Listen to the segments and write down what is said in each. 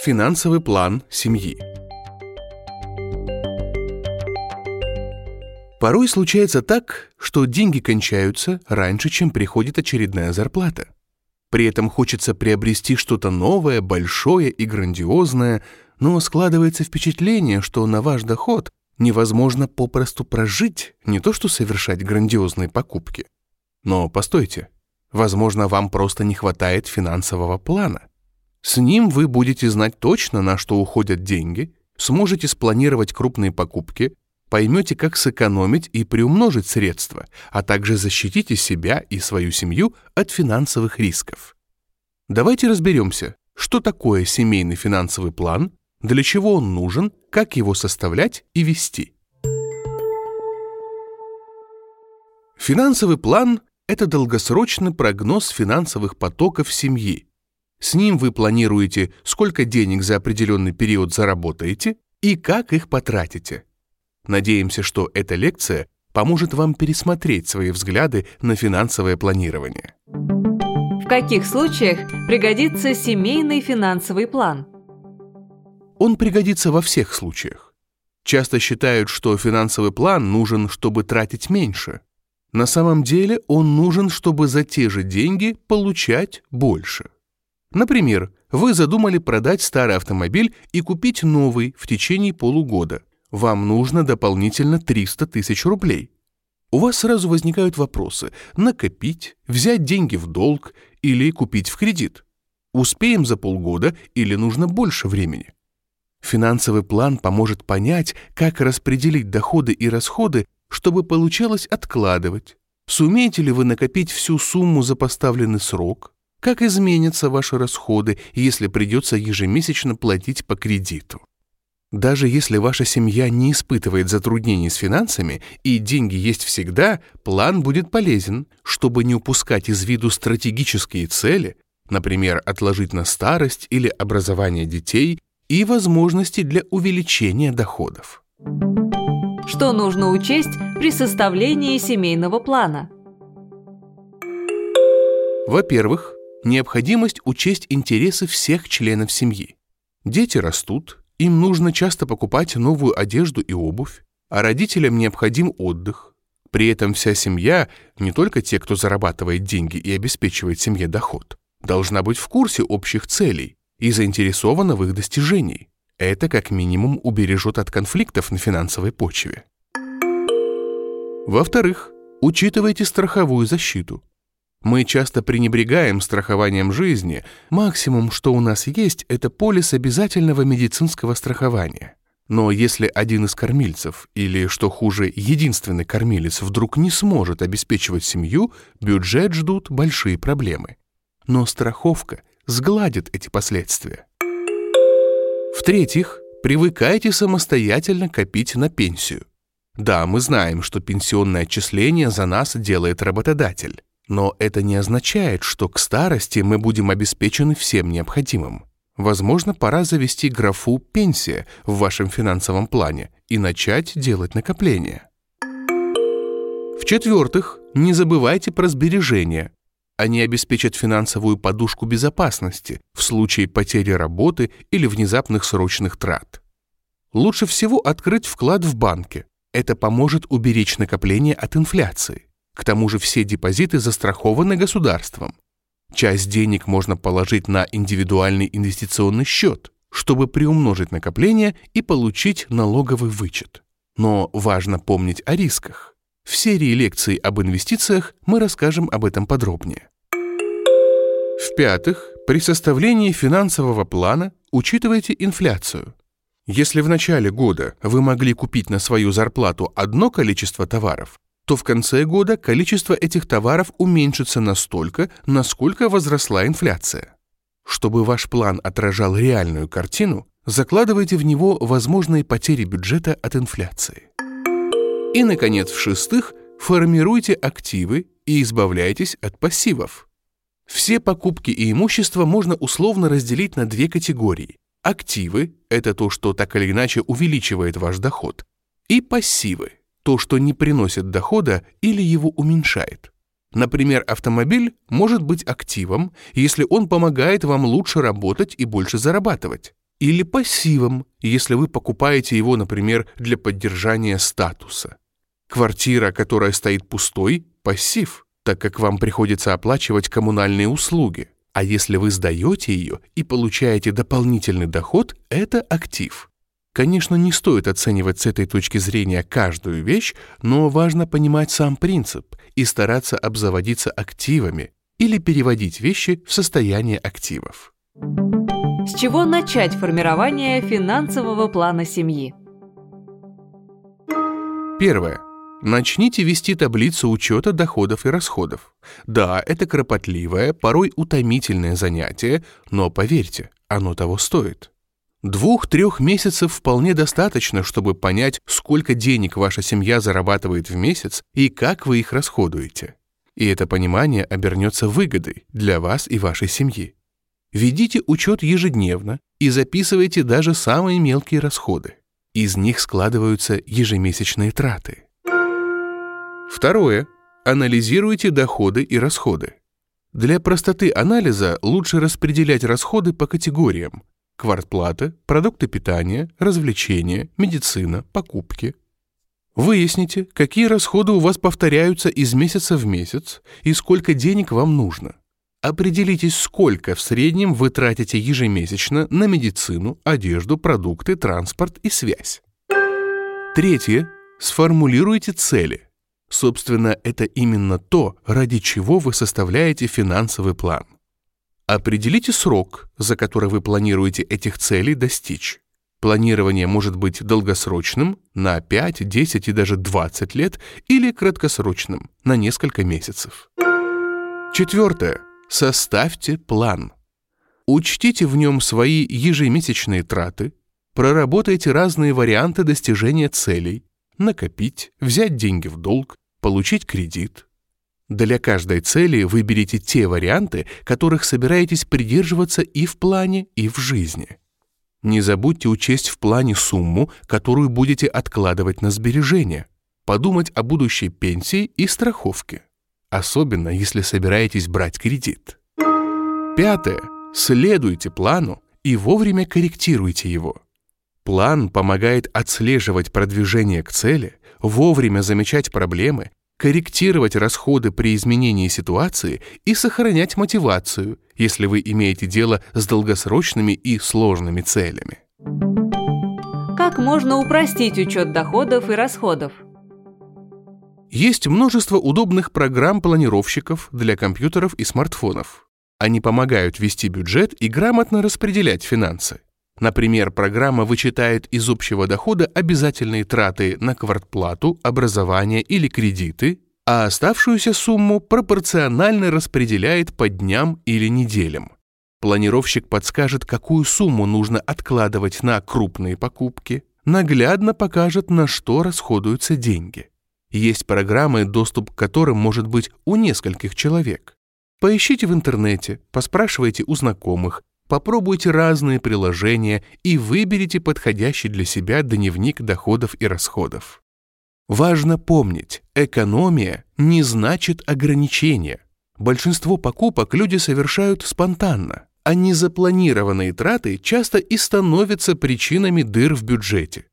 Финансовый план семьи. Порой случается так, что деньги кончаются раньше, чем приходит очередная зарплата. При этом хочется приобрести что-то новое, большое и грандиозное, но складывается впечатление, что на ваш доход невозможно попросту прожить, не то что совершать грандиозные покупки. Но постойте, возможно, вам просто не хватает финансового плана. С ним вы будете знать точно, на что уходят деньги, сможете спланировать крупные покупки, поймете, как сэкономить и приумножить средства, а также защитите себя и свою семью от финансовых рисков. Давайте разберемся, что такое семейный финансовый план, для чего он нужен, как его составлять и вести. Финансовый план – это долгосрочный прогноз финансовых потоков семьи. С ним вы планируете, сколько денег за определенный период заработаете и как их потратите. Надеемся, что эта лекция поможет вам пересмотреть свои взгляды на финансовое планирование. В каких случаях пригодится семейный финансовый план? Он пригодится во всех случаях. Часто считают, что финансовый план нужен, чтобы тратить меньше. На самом деле он нужен, чтобы за те же деньги получать больше. Например, вы задумали продать старый автомобиль и купить новый в течение полугода. Вам нужно дополнительно 300 тысяч рублей. У вас сразу возникают вопросы – накопить, взять деньги в долг или купить в кредит. Успеем за полгода или нужно больше времени? Финансовый план поможет понять, как распределить доходы и расходы, чтобы получалось откладывать. Сумеете ли вы накопить всю сумму за поставленный срок? Как изменятся ваши расходы, если придется ежемесячно платить по кредиту? Даже если ваша семья не испытывает затруднений с финансами и деньги есть всегда, план будет полезен, чтобы не упускать из виду стратегические цели, например, отложить на старость или образование детей и возможности для увеличения доходов. Что нужно учесть при составлении семейного плана? Во-первых, необходимость учесть интересы всех членов семьи. Дети растут, им нужно часто покупать новую одежду и обувь, а родителям необходим отдых. При этом вся семья, не только те, кто зарабатывает деньги и обеспечивает семье доход, должна быть в курсе общих целей и заинтересована в их достижении. Это как минимум убережет от конфликтов на финансовой почве. Во-вторых, учитывайте страховую защиту. Мы часто пренебрегаем страхованием жизни. Максимум, что у нас есть, это полис обязательного медицинского страхования. Но если один из кормильцев, или, что хуже, единственный кормилец вдруг не сможет обеспечивать семью, бюджет ждут большие проблемы. Но страховка сгладит эти последствия. В-третьих, привыкайте самостоятельно копить на пенсию. Да, мы знаем, что пенсионное отчисление за нас делает работодатель. Но это не означает, что к старости мы будем обеспечены всем необходимым. Возможно, пора завести графу «пенсия» в вашем финансовом плане и начать делать накопления. В-четвертых, не забывайте про сбережения. Они обеспечат финансовую подушку безопасности в случае потери работы или внезапных срочных трат. Лучше всего открыть вклад в банке. Это поможет уберечь накопление от инфляции. К тому же все депозиты застрахованы государством. Часть денег можно положить на индивидуальный инвестиционный счет, чтобы приумножить накопление и получить налоговый вычет. Но важно помнить о рисках. В серии лекций об инвестициях мы расскажем об этом подробнее. В-пятых, при составлении финансового плана учитывайте инфляцию. Если в начале года вы могли купить на свою зарплату одно количество товаров, то в конце года количество этих товаров уменьшится настолько, насколько возросла инфляция. Чтобы ваш план отражал реальную картину, закладывайте в него возможные потери бюджета от инфляции. И, наконец, в-шестых, формируйте активы и избавляйтесь от пассивов. Все покупки и имущество можно условно разделить на две категории. Активы – это то, что так или иначе увеличивает ваш доход, и пассивы то, что не приносит дохода или его уменьшает. Например, автомобиль может быть активом, если он помогает вам лучше работать и больше зарабатывать. или пассивом, если вы покупаете его, например, для поддержания статуса. Квартира, которая стоит пустой – пассив, так как вам приходится оплачивать коммунальные услуги. А если вы сдаете ее и получаете дополнительный доход – это актив. Конечно, не стоит оценивать с этой точки зрения каждую вещь, но важно понимать сам принцип и стараться обзаводиться активами или переводить вещи в состояние активов. С чего начать формирование финансового плана семьи? Первое. Начните вести таблицу учета доходов и расходов. Да, это кропотливое, порой утомительное занятие, но поверьте, оно того стоит. Двух-трех месяцев вполне достаточно, чтобы понять, сколько денег ваша семья зарабатывает в месяц и как вы их расходуете. И это понимание обернется выгодой для вас и вашей семьи. Ведите учет ежедневно и записывайте даже самые мелкие расходы. Из них складываются ежемесячные траты. Второе. Анализируйте доходы и расходы. Для простоты анализа лучше распределять расходы по категориям квартплата, продукты питания, развлечения, медицина, покупки. Выясните, какие расходы у вас повторяются из месяца в месяц и сколько денег вам нужно. Определитесь, сколько в среднем вы тратите ежемесячно на медицину, одежду, продукты, транспорт и связь. Третье. Сформулируйте цели. Собственно, это именно то, ради чего вы составляете финансовый план. Определите срок, за который вы планируете этих целей достичь. Планирование может быть долгосрочным, на 5, 10 и даже 20 лет, или краткосрочным, на несколько месяцев. Четвертое. Составьте план. Учтите в нем свои ежемесячные траты, проработайте разные варианты достижения целей, накопить, взять деньги в долг, получить кредит, для каждой цели выберите те варианты, которых собираетесь придерживаться и в плане, и в жизни. Не забудьте учесть в плане сумму, которую будете откладывать на сбережения, подумать о будущей пенсии и страховке, особенно если собираетесь брать кредит. Пятое. Следуйте плану и вовремя корректируйте его. План помогает отслеживать продвижение к цели, вовремя замечать проблемы корректировать расходы при изменении ситуации и сохранять мотивацию, если вы имеете дело с долгосрочными и сложными целями. Как можно упростить учет доходов и расходов? Есть множество удобных программ-планировщиков для компьютеров и смартфонов. Они помогают вести бюджет и грамотно распределять финансы. Например, программа вычитает из общего дохода обязательные траты на квартплату, образование или кредиты, а оставшуюся сумму пропорционально распределяет по дням или неделям. Планировщик подскажет, какую сумму нужно откладывать на крупные покупки, наглядно покажет, на что расходуются деньги. Есть программы, доступ к которым может быть у нескольких человек. Поищите в интернете, поспрашивайте у знакомых, Попробуйте разные приложения и выберите подходящий для себя дневник доходов и расходов. Важно помнить, экономия не значит ограничения. Большинство покупок люди совершают спонтанно, а незапланированные траты часто и становятся причинами дыр в бюджете.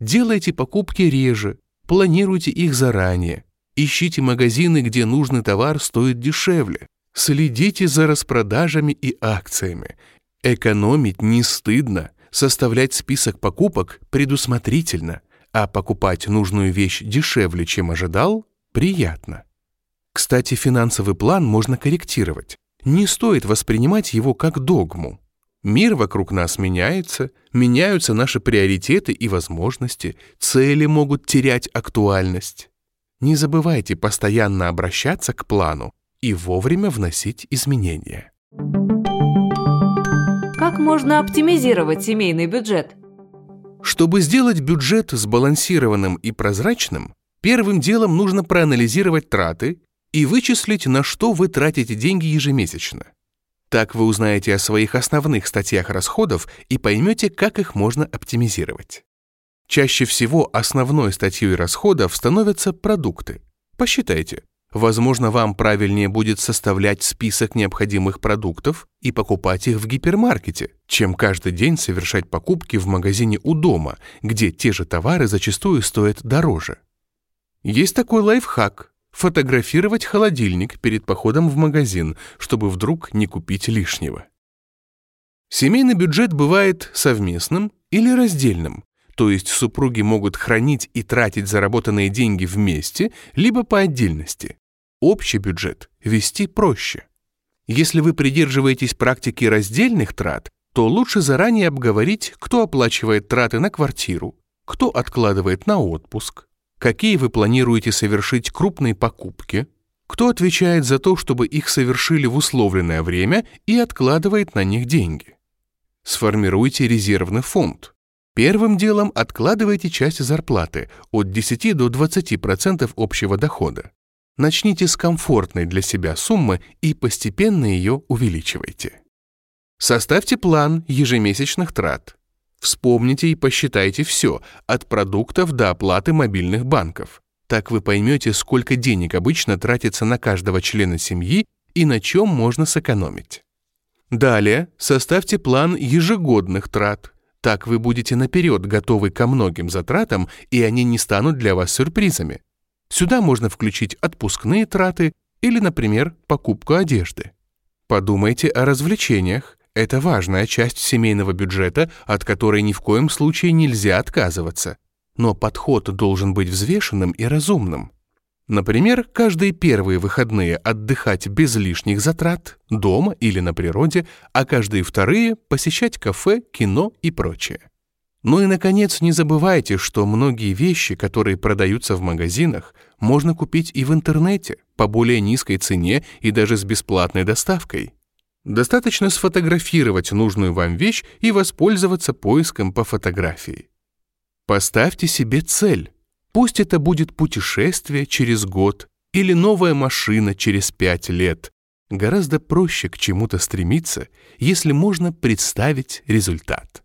Делайте покупки реже, планируйте их заранее, ищите магазины, где нужный товар стоит дешевле, следите за распродажами и акциями, Экономить не стыдно, составлять список покупок предусмотрительно, а покупать нужную вещь дешевле, чем ожидал, приятно. Кстати, финансовый план можно корректировать. Не стоит воспринимать его как догму. Мир вокруг нас меняется, меняются наши приоритеты и возможности, цели могут терять актуальность. Не забывайте постоянно обращаться к плану и вовремя вносить изменения. Как можно оптимизировать семейный бюджет? Чтобы сделать бюджет сбалансированным и прозрачным, первым делом нужно проанализировать траты и вычислить, на что вы тратите деньги ежемесячно. Так вы узнаете о своих основных статьях расходов и поймете, как их можно оптимизировать. Чаще всего основной статьей расходов становятся продукты. Посчитайте, Возможно, вам правильнее будет составлять список необходимых продуктов и покупать их в гипермаркете, чем каждый день совершать покупки в магазине у дома, где те же товары зачастую стоят дороже. Есть такой лайфхак – фотографировать холодильник перед походом в магазин, чтобы вдруг не купить лишнего. Семейный бюджет бывает совместным или раздельным, то есть супруги могут хранить и тратить заработанные деньги вместе, либо по отдельности. Общий бюджет вести проще. Если вы придерживаетесь практики раздельных трат, то лучше заранее обговорить, кто оплачивает траты на квартиру, кто откладывает на отпуск, какие вы планируете совершить крупные покупки, кто отвечает за то, чтобы их совершили в условленное время и откладывает на них деньги. Сформируйте резервный фонд. Первым делом откладывайте часть зарплаты от 10 до 20% общего дохода. Начните с комфортной для себя суммы и постепенно ее увеличивайте. Составьте план ежемесячных трат. Вспомните и посчитайте все, от продуктов до оплаты мобильных банков. Так вы поймете, сколько денег обычно тратится на каждого члена семьи и на чем можно сэкономить. Далее составьте план ежегодных трат. Так вы будете наперед готовы ко многим затратам, и они не станут для вас сюрпризами. Сюда можно включить отпускные траты или, например, покупку одежды. Подумайте о развлечениях. Это важная часть семейного бюджета, от которой ни в коем случае нельзя отказываться. Но подход должен быть взвешенным и разумным. Например, каждые первые выходные отдыхать без лишних затрат, дома или на природе, а каждые вторые посещать кафе, кино и прочее. Ну и, наконец, не забывайте, что многие вещи, которые продаются в магазинах, можно купить и в интернете по более низкой цене и даже с бесплатной доставкой. Достаточно сфотографировать нужную вам вещь и воспользоваться поиском по фотографии. Поставьте себе цель Пусть это будет путешествие через год или новая машина через пять лет. Гораздо проще к чему-то стремиться, если можно представить результат.